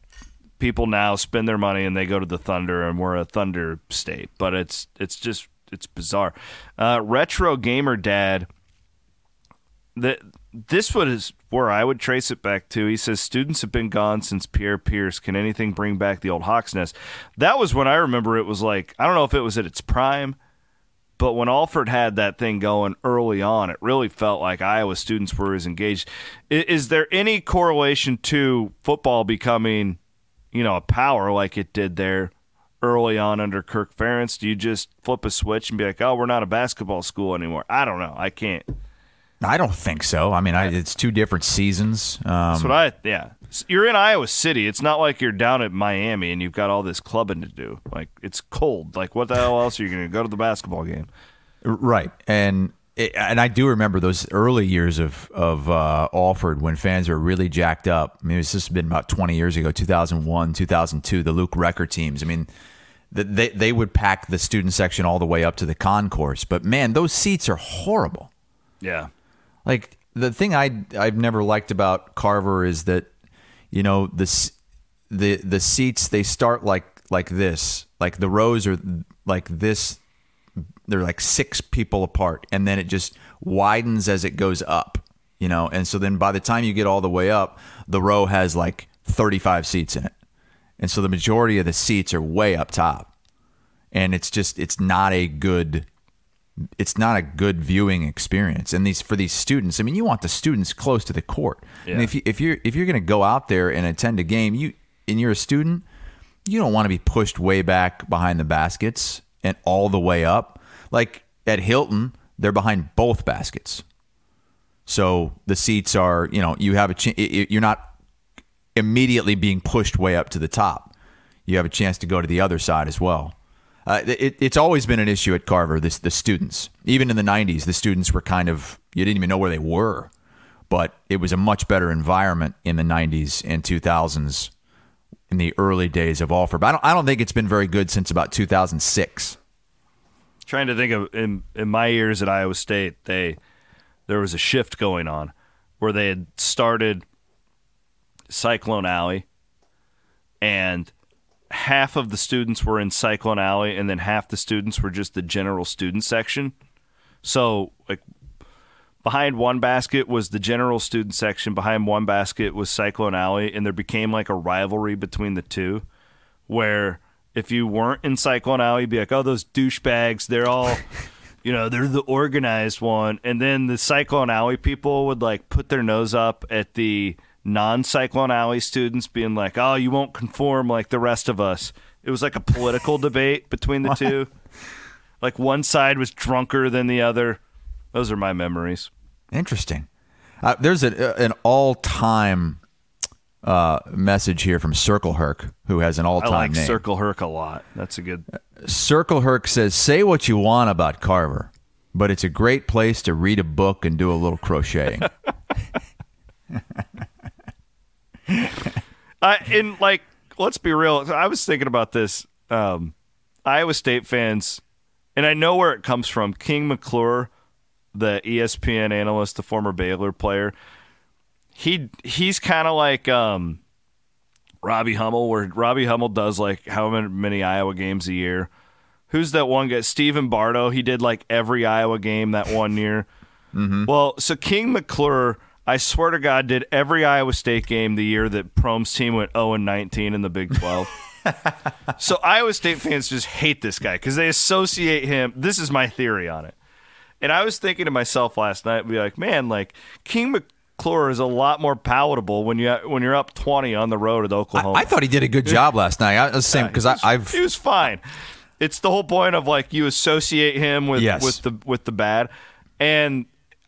people now spend their money and they go to the Thunder and we're a Thunder state. But it's it's just it's bizarre. Uh, Retro Gamer Dad that this was where I would trace it back to. He says students have been gone since Pierre Pierce. Can anything bring back the old Hawks nest? That was when I remember it was like I don't know if it was at its prime, but when Alford had that thing going early on, it really felt like Iowa students were as engaged. Is, is there any correlation to football becoming, you know, a power like it did there early on under Kirk Ferentz? Do you just flip a switch and be like, "Oh, we're not a basketball school anymore"? I don't know. I can't. I don't think so. I mean, I, it's two different seasons. Um, That's what I. Yeah, you're in Iowa City. It's not like you're down at Miami and you've got all this clubbing to do. Like it's cold. Like what the hell else are you going to go to the basketball game? Right, and it, and I do remember those early years of of uh, Alford when fans were really jacked up. I mean, it's just been about twenty years ago, two thousand one, two thousand two. The Luke Recker teams. I mean, they they would pack the student section all the way up to the concourse. But man, those seats are horrible. Yeah. Like the thing I I've never liked about Carver is that you know the the the seats they start like like this, like the rows are like this. They're like six people apart, and then it just widens as it goes up. You know, and so then by the time you get all the way up, the row has like 35 seats in it. And so the majority of the seats are way up top. And it's just it's not a good it's not a good viewing experience. And these for these students, I mean, you want the students close to the court. Yeah. And if you if you're if you're going to go out there and attend a game, you and you're a student, you don't want to be pushed way back behind the baskets and all the way up. Like at Hilton, they're behind both baskets. So the seats are, you know, you have a ch- you're not immediately being pushed way up to the top. You have a chance to go to the other side as well. Uh, it, it's always been an issue at Carver. This the students, even in the '90s, the students were kind of you didn't even know where they were, but it was a much better environment in the '90s and 2000s, in the early days of Alford. But I don't, I don't think it's been very good since about 2006. Trying to think of in in my years at Iowa State, they there was a shift going on where they had started Cyclone Alley, and half of the students were in Cyclone Alley, and then half the students were just the general student section. So, like, behind one basket was the general student section, behind one basket was Cyclone Alley, and there became like a rivalry between the two where if you weren't in Cyclone Alley, you'd be like, oh, those douchebags, they're all. <laughs> You know, they're the organized one. And then the Cyclone Alley people would like put their nose up at the non Cyclone Alley students being like, "Oh, you won't conform like the rest of us." It was like a political <laughs> debate between the two. Like one side was drunker than the other. Those are my memories. Interesting. Uh, there's a, an all-time uh, message here from Circle Herc, who has an all-time like name. Circle Herc a lot. That's a good. Circle Herc says, "Say what you want about Carver, but it's a great place to read a book and do a little crocheting." <laughs> <laughs> I in like let's be real. I was thinking about this. Um, Iowa State fans, and I know where it comes from. King McClure, the ESPN analyst, the former Baylor player. He he's kind of like um, Robbie Hummel, where Robbie Hummel does like how many, many Iowa games a year. Who's that one guy? Stephen Bardo. He did like every Iowa game that one year. Well, so King McClure, I swear to God, did every Iowa State game the year that Prohm's team went 0 and 19 in the Big 12. <laughs> so Iowa State fans just hate this guy because they associate him. This is my theory on it. And I was thinking to myself last night, be like, man, like King McClure is a lot more palatable when you when you're up 20 on the road at Oklahoma. I thought he did a good job last night. I was saying because was- I've he was fine. It's the whole point of like you associate him with Yes. with the with the bad, and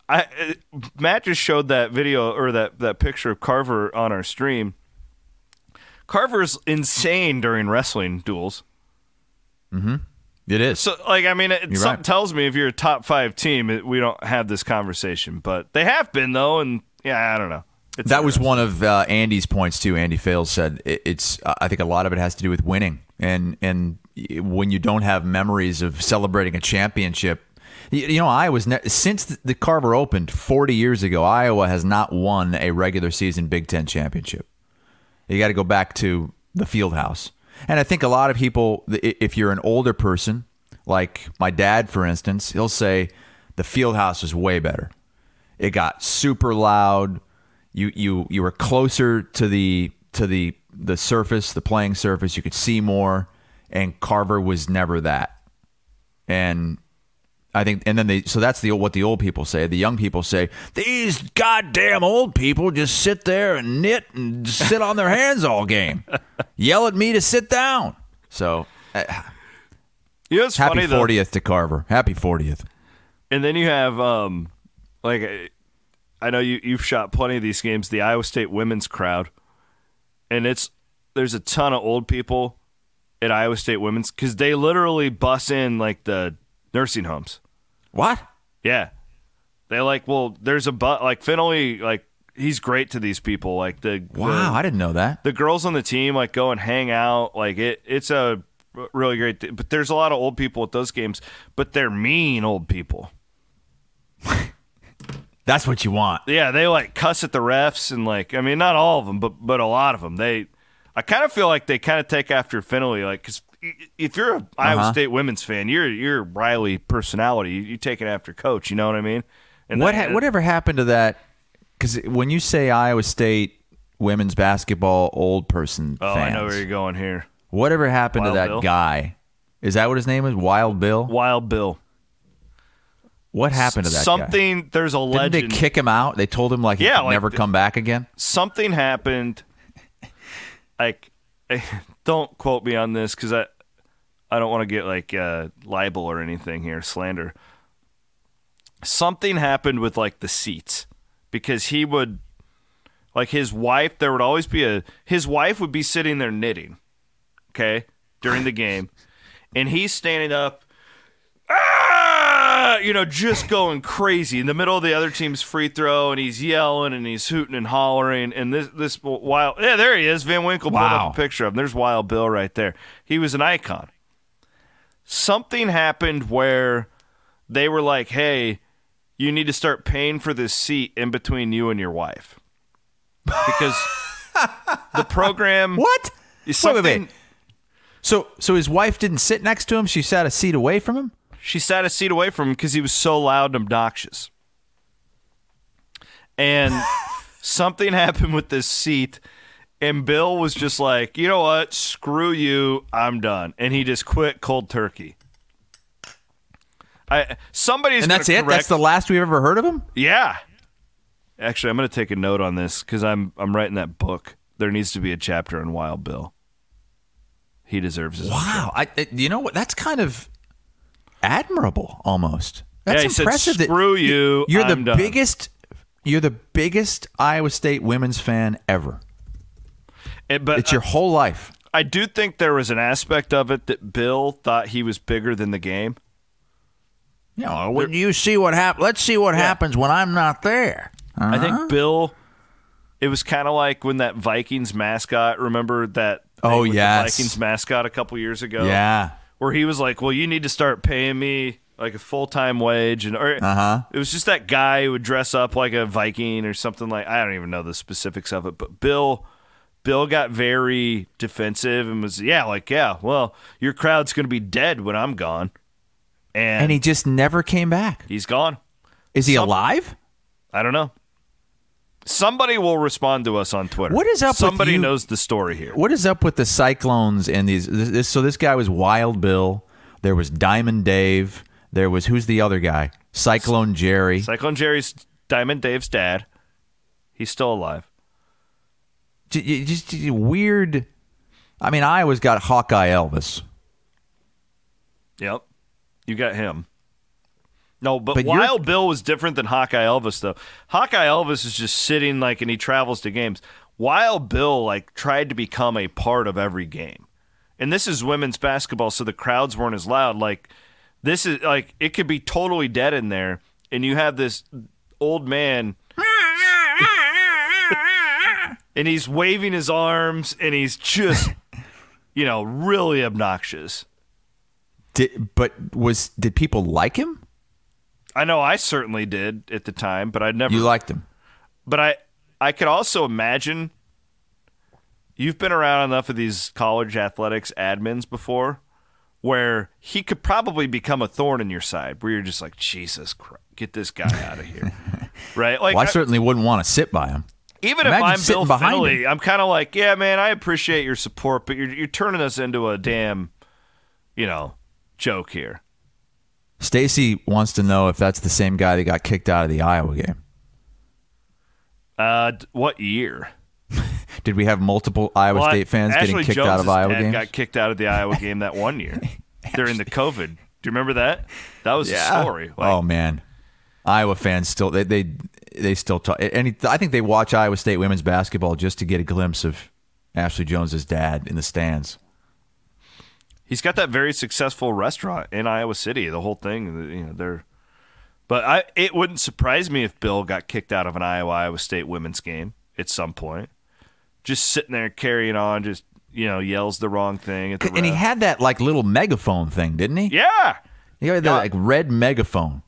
I Matt just showed that video or that that picture of Carver on our stream. Carver's insane during wrestling duels. it is. So, like, I mean, it something right. tells me if you're a top five team, it, we don't have this conversation, but they have been though, and yeah, I don't know. It's that was one of uh, Andy's points too. Andy Fales said it, it's. Uh, I think a lot of it has to do with winning, and and when you don't have memories of celebrating a championship, you, you know Iowa's ne- since the Carver opened forty years ago. Iowa has not won a regular season Big Ten championship. You got to go back to the field house, and I think a lot of people, if you're an older person, like my dad, for instance, he'll say the field house was way better. It got super loud. You you you were closer to the to the the surface, the playing surface. You could see more, and Carver was never that. And I think, and then they so that's the what the old people say. The young people say these goddamn old people just sit there and knit and sit on their hands all game, yell at me to sit down. So uh, You know what's happy fortieth to Carver. Happy fortieth. And then you have um like I know you you've shot plenty of these games, the Iowa State women's crowd. And it's there's a ton of old people at Iowa State women's cuz they literally bus in like the nursing homes. What? Yeah. They like, well, there's a but like Fennelly like he's great to these people like the Wow, the, I didn't know that. the girls on the team like go and hang out like it it's a really great th- but there's a lot of old people at those games but they're mean old people <laughs> That's what you want. yeah they like cuss at the refs and like i mean not all of them but but a lot of them they i kind of feel like they kind of take after Fennelly like because if you're a iowa Uh-huh. state women's fan you're you're riley personality you, you take it after coach you know what i mean and What that- ha- whatever happened to that? Because when you say Iowa State women's basketball old person oh fans, i know where you're going here whatever happened Wild to that Bill? guy? Is that what his name is? Wild Bill. wild bill What happened to that guy? something there's a Didn't legend they kick him out? They told him like he Yeah, could like never the- come back again. something happened. Like, <laughs> don't quote me on this because I, I don't want to get like uh, libel or anything here, slander. Something happened with like the seats because he would, like his wife. There would always be a his wife would be sitting there knitting, okay, during the game, and he's standing up ah, you know, just going crazy in the middle of the other team's free throw, and he's yelling and he's hooting and hollering. And this this wild, yeah, there he is. Van Winkle pulled up a picture of him. There's Wild Bill right there. He was an icon. Something happened where they were like, "Hey, you need to start paying for this seat in between you and your wife," because the <laughs> program What? is Wait, wait, something. wait. So, so his wife didn't sit next to him. She sat a seat away from him. She sat a seat away from him because he was so loud and obnoxious. And <laughs> something happened with this seat, and Bill was just like, you know what? Screw you. I'm done. And he just quit cold turkey. I somebody's and that's it. That's the last we've ever heard of him. yeah. Actually, I'm going to take a note on this because I'm I'm writing that book. There needs to be a chapter on Wild Bill. He deserves own Wow. I- you know what? That's kind of admirable, almost. That's Yeah, he said, impressive. that "Screw you, You're I'm the done." biggest. You're the biggest Iowa State women's fan ever. And- but It's your whole life. I do think there was an aspect of it that Bill thought he was bigger than the game. You know, when you see what happens, let's see what happens when I'm not there. I Uh-huh. think Bill. It was kind of like when that Vikings mascot. Remember that? Oh, yes. Vikings mascot a couple years ago. Yeah. Where he was like, "Well, you need to start paying me like a full time wage," and or Uh-huh. it was just that guy who would dress up like a Viking or something like. I don't even know the specifics of it, but Bill. Bill got very defensive and was yeah like yeah well your crowd's gonna be dead when I'm gone, and, And he just never came back. he's gone. Is he Some- alive? I don't know. Somebody will respond to us on Twitter. What is up with Somebody you- knows the story here. What is up with the Cyclones and these? This, this, so this guy was Wild Bill. There was Diamond Dave. There was who's the other guy? Cyclone Jerry. Cyclone Jerry's Diamond Dave's dad. He's still alive. J- j- Just, weird. I mean, Iowa's got Hawkeye Elvis. Yep. You got him. No, but, But Wild Bill was different than Hawkeye Elvis, though. Hawkeye Elvis is just sitting like, and he travels to games. Wild Bill like tried to become a part of every game, and this is women's basketball, so the crowds weren't as loud. Like this is like it could be totally dead in there, and you have this old man <laughs> and he's waving his arms, and he's just, you know, really obnoxious. Did, but was did people like him? I know I certainly did at the time, but I never. You liked him. but I, I could also imagine. You've been around enough of these college athletics admins before, where he could probably become a thorn in your side, where you're just like, Jesus Christ, get this guy <laughs> out of here, right? Like, Well, I I- certainly wouldn't want to sit by him. even imagine if I'm sitting Bill behind Fennelly, him. I'm kind of like, yeah, man, I appreciate your support, but you're you're turning us into a damn, you know, joke here. Stacy wants to know if that's the same guy that got kicked out of the Iowa game. Uh, what year? <laughs> Did we have multiple Iowa Well, State fans Ashley getting kicked Joens's out of Iowa games? Got kicked out of the Iowa game that one year <laughs> during the COVID. Do you remember that? That was a story. Like, oh man, Iowa fans still they they they still talk. And I think they watch Iowa State women's basketball just to get a glimpse of Ashley Joens's dad in the stands. He's got that very successful restaurant in Iowa City. The whole thing, you know, they're. But I, it wouldn't surprise me if Bill got kicked out of an Iowa Iowa State women's game at some point. Just sitting there carrying on, just you know, yells the wrong thing at the And he had that like little megaphone thing, didn't he? yeah. He had that Yeah. like red megaphone.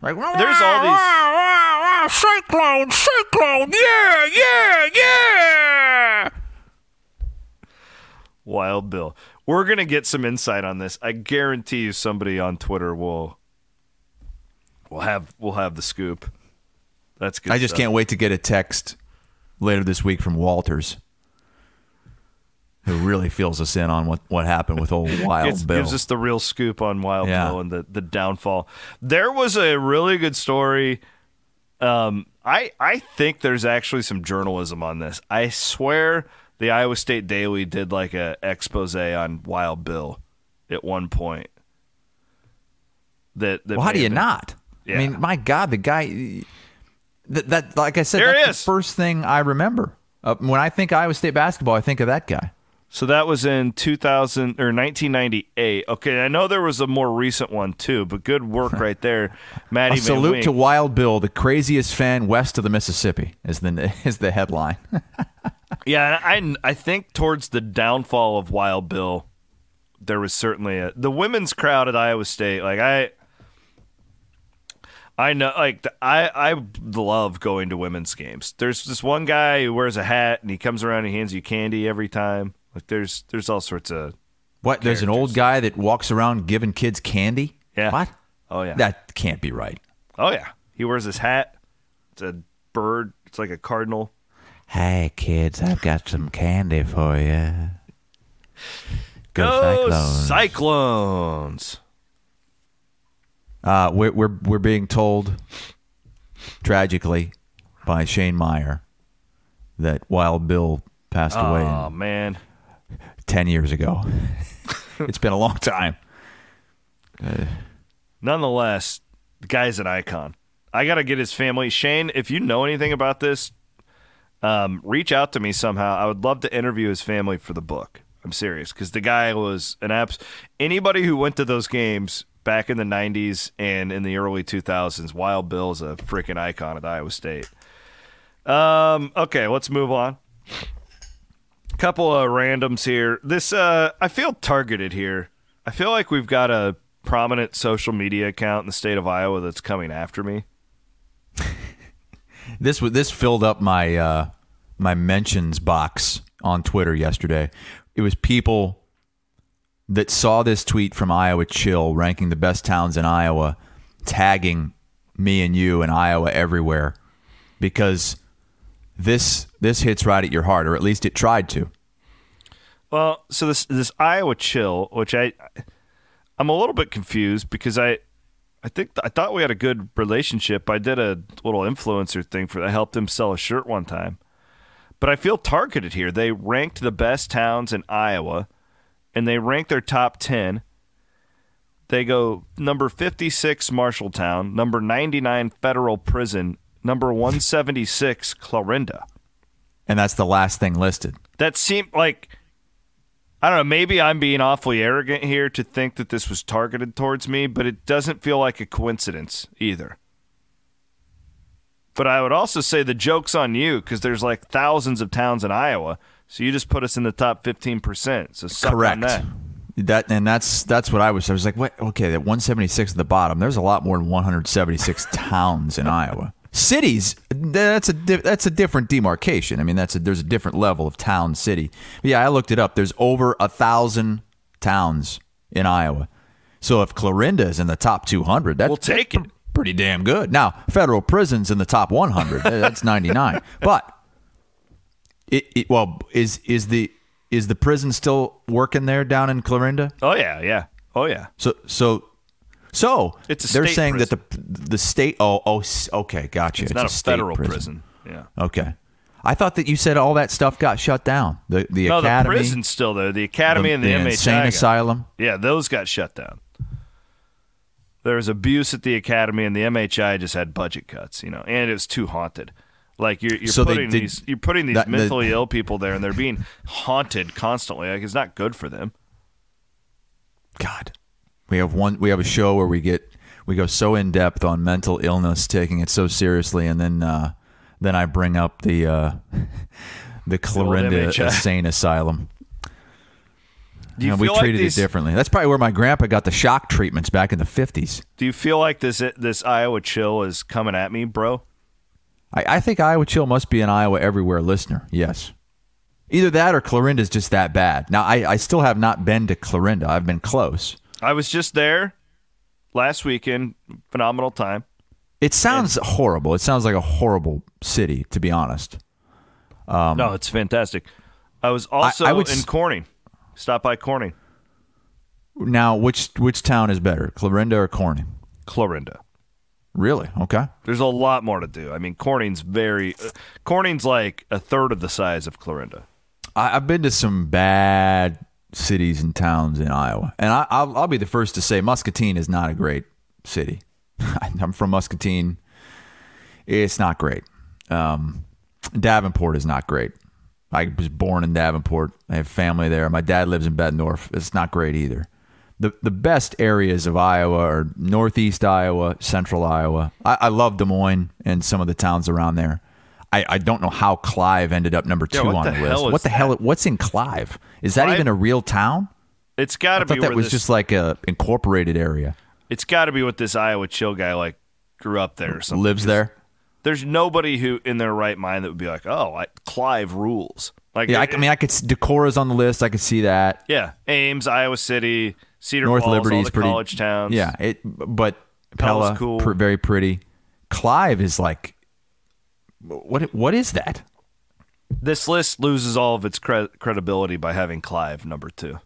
Like There's all these. cyclone, cyclone, yeah, yeah, yeah. Wild Bill. We're gonna get some insight on this. I guarantee you, somebody on Twitter will will have will have the scoop. That's good. I just stuff. can't wait to get a text later this week from Walters, who really fills us in on what, what happened with old <laughs> Wild Gives, Bill. gives us the real scoop on Wild Yeah. Bill and the, the downfall. There was a really good story. Um, I I think there's actually some journalism on this. I swear the Iowa State Daily did like a expose on Wild Bill at one point. That, that well, how do you been- not? Yeah. I mean, my God, the guy. That, that like I said, There that's the first thing I remember. Uh, when I think Iowa State basketball, I think of that guy. So that was in 2000 or 1998. Okay, I know there was a more recent one too, but good work right there, <laughs> Maddie. A salute Wink. to Wild Bill, the craziest fan west of the Mississippi, is the <laughs> is the headline. <laughs> Yeah, I I think towards the downfall of Wild Bill, there was certainly a the women's crowd at Iowa State. Like I, I know, like the, I I love going to women's games. There's this one guy who wears a hat and he comes around and hands you candy every time. Like there's there's all sorts of what? There's an old guy that walks around giving kids candy. Yeah. What? oh yeah That can't be right. oh yeah he wears his hat. It's a bird. It's like a cardinal. Hey kids, I've got some candy for you. Go Cyclones. Uh, we're, we're we're being told, tragically, by Shane Meyer, that Wild Bill passed away Oh man. ten years ago. <laughs> it's been a long time. nonetheless, the guy's an icon. I got to get his family. Shane, if you know anything about this, um, reach out to me somehow. I would love to interview his family for the book. I'm serious because the guy was an abs. Anybody who went to those games back in the 90s and in the early 2000s, Wild Bill's a freaking icon at Iowa State. Um, okay, let's move on. Couple of randoms here. This uh, I feel targeted here. I feel like we've got a prominent social media account in the state of Iowa that's coming after me. <laughs> This this filled up my uh, my mentions box on Twitter yesterday. It was people that saw this tweet from Iowa Chill ranking the best towns in Iowa, tagging me and you and Iowa everywhere because this this hits right at your heart, or at least it tried to. Well, so this this Iowa chill, which I I'm a little bit confused because I I think I thought we had a good relationship. I did a little influencer thing for I helped him sell a shirt one time. But I feel targeted here. They ranked the best towns in Iowa and they ranked their top 10. They go number 56 Marshalltown, number 99 Federal Prison, number 176 Clarinda. And that's the last thing listed. That seemed like I don't know, maybe I'm being awfully arrogant here to think that this was targeted towards me, but it doesn't feel like a coincidence either. But I would also say the joke's on you because there's like thousands of towns in Iowa. So you just put us in the top 15%. So suck Correct. on that. That and that's that's what I was. I was like, what? Okay, that 176 at the bottom. There's a lot more than 176 <laughs> towns in Iowa. Cities, that's a that's a different demarcation. I mean, that's a there's a different level of town city. But yeah, I looked it up. There's over a thousand towns in Iowa. So if Clarinda is in the top 200, that's We'll take it. pretty damn good. Now, federal prisons in the top 100. that's <laughs> 99. But it, it well is is the is the prison still working there down in Clarinda? Oh, yeah, yeah. Oh, yeah. So so so It's they're saying that the the state oh oh okay gotcha It's, not a, federal prison. Yeah. okay I thought that you said all that stuff got shut down the the No, academy the prison's still there. The academy and the, MHI. insane got- asylum Yeah, those got shut down. There was abuse at the academy, and the MHI just had budget cuts. You know, and it was too haunted. Like you're, you're So they putting these you're putting these that- the- mentally ill people there, and they're being haunted constantly. Like it's not good for them. God we have one we have a show where we get we go so in depth on mental illness taking it so seriously and then uh then I bring up the uh <laughs> the Clarinda insane asylum Do you And we feel like treated these, it differently. That's probably where my grandpa got the shock treatments back in the 50s. Do you feel like this this Iowa chill is coming at me, bro? I, I think Iowa Chill must be an Iowa Everywhere listener. Yes. Either that or Clarinda's just that bad. Now, I, I still have not been to Clarinda. I've been close. I was just there last weekend. Phenomenal time. It sounds horrible. It sounds like a horrible city, to be honest. no, it's fantastic. I was also Um, I would in Corning. Stop by Corning, Now, which which town is better, Clarinda or Corning? Clarinda. Really? Okay. There's a lot more to do. I mean, Corning's very. Uh, Corning's like a third of the size of Clarinda. I, I've been to some bad cities and towns in Iowa, and I, I'll, I'll be the first to say Muscatine is not a great city. <laughs> I'm from Muscatine. It's not great. Um, Davenport is not great. I was born in Davenport. I have family there. My dad lives in Bettendorf. It's not great either. The the best areas of Iowa are northeast Iowa, central Iowa. I, I love Des Moines and some of the towns around there. I, I don't know how Clive ended up number two Yeah, on the the, list. is What the that? hell? What's in Clive? Is that Clive- even a real town? It's got to be thought that was this, just like a incorporated area. It's got to be what this Iowa chill guy like grew up there or something. Lives there. There's nobody who in their right mind that would be like, "Oh, I, Clive rules." Like, Yeah, I, it- I mean, I could Decorah's on the list. I could see that. yeah, Ames, Iowa City, Cedar North Falls, all the pretty college towns. Yeah, it. But Pella, cool. pr- very pretty. Clive is like, what? What is that? This list loses all of its cre- credibility by having Clive number two.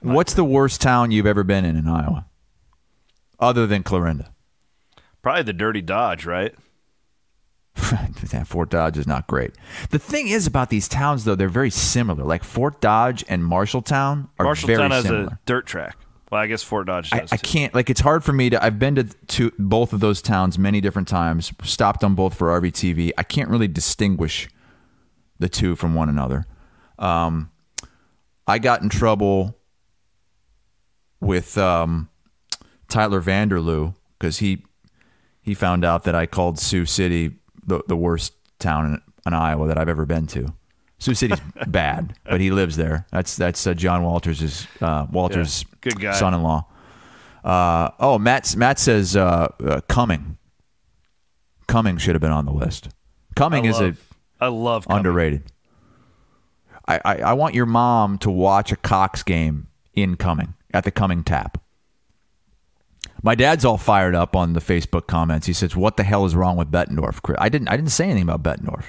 What's the worst town you've ever been in in Iowa, other than Clarinda? Probably the Dirty Dodge, right? <laughs> Fort Dodge is not great. The thing is about these towns, though, they're very similar. Like Fort Dodge and Marshalltown are very similar. Marshalltown has similar. a dirt track. Well, I guess Fort Dodge I. I can't like it's hard for me to I've been to, to both of those towns many different times stopped on both for RVTV I can't really distinguish the two from one another. Um, I got in trouble with um, Tyler Vanderloo because he he found out that I called Sioux City the, the worst town in, in Iowa that I've ever been to Sioux City's <laughs> bad but he lives there that's that's uh, John Walters' uh, Walters' Yeah, good guy. son-in-law uh, oh, Matt. Matt says uh, uh, Cumming. Cumming should have been on the list. Cumming I is love, I love a Cumming. underrated. I, I I want your mom to watch a Cox game in Cumming at the Cumming Tap. My dad's all fired up on the Facebook comments. He says, "What the hell is wrong with Bettendorf?" I didn't. I didn't say anything about Bettendorf.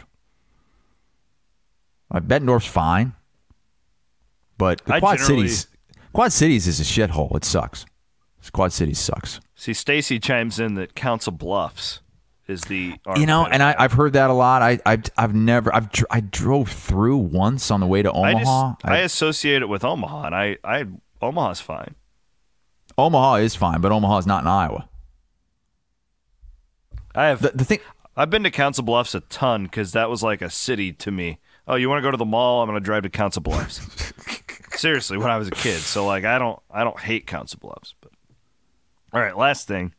Uh, Bettendorf's fine, but the I Quad Cities, Quad Cities is a shithole. It sucks. Quad Cities sucks. See, Stacy chimes in that Council Bluffs is the you know, and I, I've heard that a lot. I, I've, I've never, I've, dr- I drove through once on the way to I Omaha. just I associate it with Omaha, and I, I Omaha's fine. Omaha is fine, but Omaha is not in Iowa. I have The, the thing, I've been to Council Bluffs a ton because that was like a city to me. Oh, you want to go to the mall? I'm going to drive to Council Bluffs. <laughs> Seriously, when I was a kid. So like, I don't I don't hate Council Bluffs, but all right. Last thing,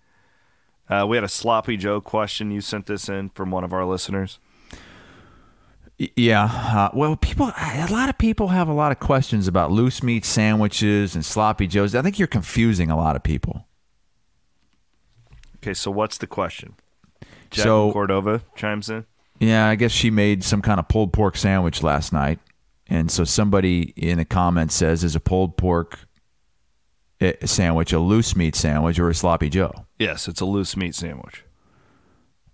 Uh, we had a sloppy Joe question. You sent this in from one of our listeners. Yeah. Uh, well, people, a lot of people have a lot of questions about loose meat sandwiches and sloppy joes. I think you're confusing a lot of people. Okay, so what's the question? Jack So- Cordova chimes in. Yeah, I guess she made some kind of pulled pork sandwich last night. And so somebody in the comments says, is a pulled pork eh, sandwich a loose meat sandwich or a sloppy joe? Yes, it's a loose meat sandwich.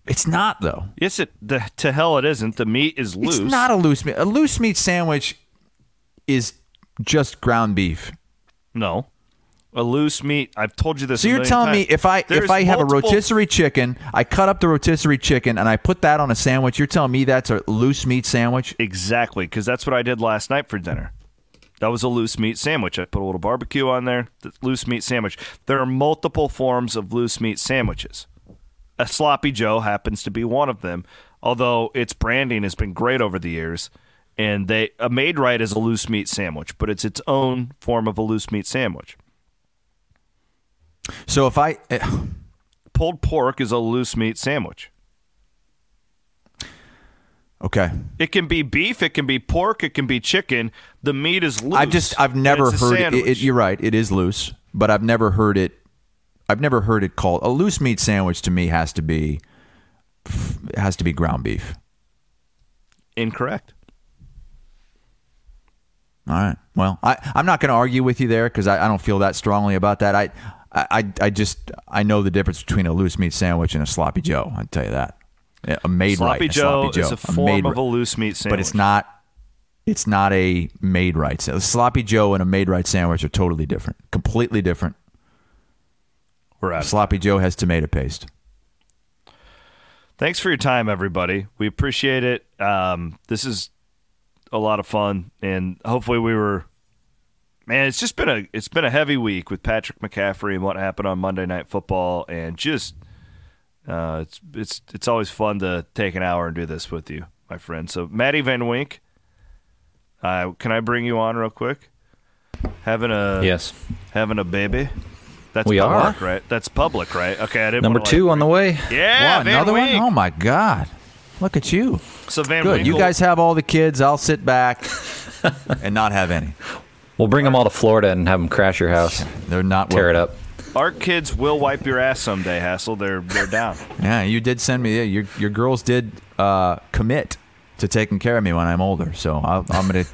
It's not, though. Yes, it the, to hell it isn't. The meat is loose. It's not a loose meat. A loose meat sandwich is just ground beef. no. A loose meat. I've told you this. So you're telling me if I There's if I have a rotisserie chicken, I cut up the rotisserie chicken and I put that on a sandwich, you're telling me that's a loose meat sandwich? Exactly, because that's what I did last night for dinner. That was a loose meat sandwich. I put a little barbecue on there. The loose meat sandwich. There are multiple forms of loose meat sandwiches. A sloppy Joe happens to be one of them. Although its branding has been great over the years, and they a Maid-Rite is a loose meat sandwich, but it's its own form of a loose meat sandwich. So if I eh, Pulled pork is a loose meat sandwich. okay, It can be beef, it can be pork, it can be chicken. The meat is loose. I've just I've never heard it, it. You're right, it is loose, but I've never heard it. I've never heard it called a loose meat sandwich. To me, has to be has to be ground beef. Incorrect. All right. Well, I, I'm not going to argue with you there because I, I don't feel that strongly about that. I, I, I just I know the difference between a loose meat sandwich and a sloppy Joe. I tell you that. A made Sloppy right. a Joe sloppy Joe. is a form made of a loose meat sandwich. but it's not. It's not a Maid-Rite. A sloppy Joe and a Maid-Rite sandwich are totally different. Completely different. We're out. Sloppy Joe has tomato paste. Thanks for your time, everybody. We appreciate it. Um, this is a lot of fun, and hopefully, we were. Man, it's just been a it's been a heavy week with Patrick McCaffrey and what happened on Monday Night Football, and just uh, it's it's it's always fun to take an hour and do this with you, my friend. So, Maddie Van Wink, uh, can I bring you on real quick? Having a Yes. having a baby. That's We are. public, right? That's public, right? Okay, I didn't. Number wanna, two like, on the way. Yeah, Wow, another Wink. one. Oh my God! Look at you. So Van Good. You guys have all the kids. I'll sit back <laughs> and not have any. We'll bring them all to Florida and have them crash your house, They're not tear it up. Our kids will wipe your ass someday, Hassel. They're they're down. <laughs> Yeah, you did send me. Yeah, your your girls did uh, commit to taking care of me when I'm older. So I'll, I'm gonna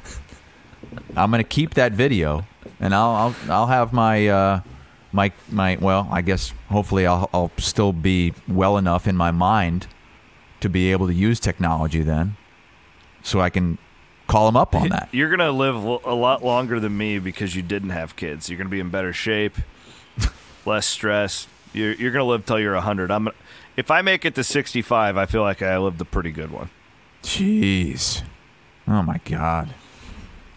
I'm gonna keep that video, and I'll I'll, I'll have my uh, my my. Well, I guess hopefully I'll I'll still be well enough in my mind to be able to use technology then, so I can call them up on <laughs> that. You're gonna live a lot longer than me because you didn't have kids. You're gonna be in better shape, <laughs> less stress. You're you're gonna live till you're hundred. I'm. If I make it to 65, I feel like I lived a pretty good one. Jeez. Oh my God.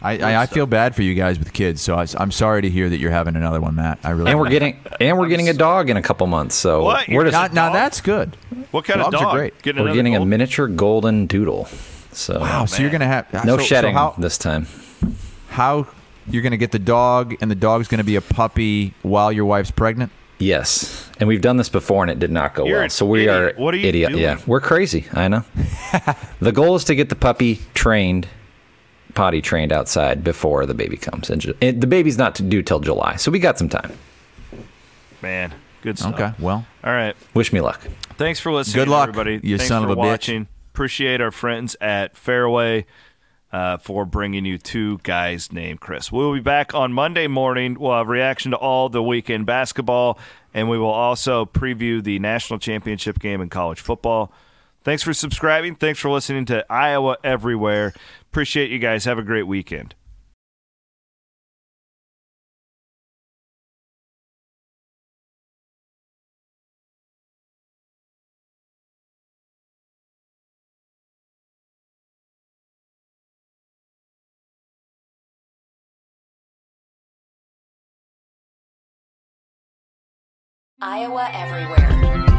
I, I, I feel bad for you guys with kids, so I, am sorry to hear that you're having another one, Matt. I really And we're getting and we're getting a dog in a couple months. So What? we're just now, now that's good. What kind Dogs of are dog? great. Getting we're another getting a miniature golden doodle. So Wow, so you're gonna have no so, so shedding how, this time. how you're gonna get the dog, and the dog's gonna be a puppy while your wife's pregnant? Yes, and we've done this before, and it did not go You're well. an So we idiot. are What are you idiot. doing? Yeah, we're crazy. I know. <laughs> the goal is to get the puppy trained, potty trained outside before the baby comes, and, ju- and the baby's not due till July, so we got some time. Man, good stuff. Okay, well, All right. Wish me luck. Thanks for listening, Good luck, everybody. you Thanks son for of a bitch. Appreciate our friends at Fareway uh, for bringing you two guys named Chris. We'll be back on Monday morning. We'll have reaction to all the weekend basketball, and we will also preview the national championship game in college football. Thanks for subscribing. Thanks for listening to Iowa Everywhere. Appreciate you guys. Have a great weekend. Iowa Everywhere.